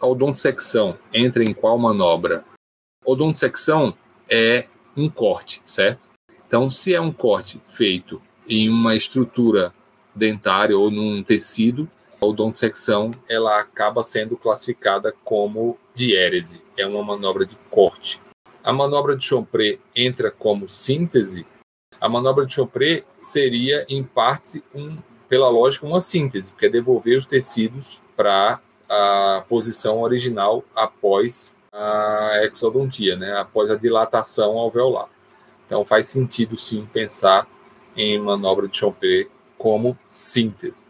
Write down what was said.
a odontosecção entra em qual manobra? Odontosecção é um corte, certo? Então, se é um corte feito em uma estrutura dentária ou num tecido, a odontosecção ela acaba sendo classificada como diérese, é uma manobra de corte. A manobra de Chompré entra como síntese. A manobra de Chompré seria, em parte, um, pela lógica, uma síntese, que é devolver os tecidos para a posição original após a exodontia, né, após a dilatação alveolar. Então faz sentido sim pensar em manobra de Chompré como síntese.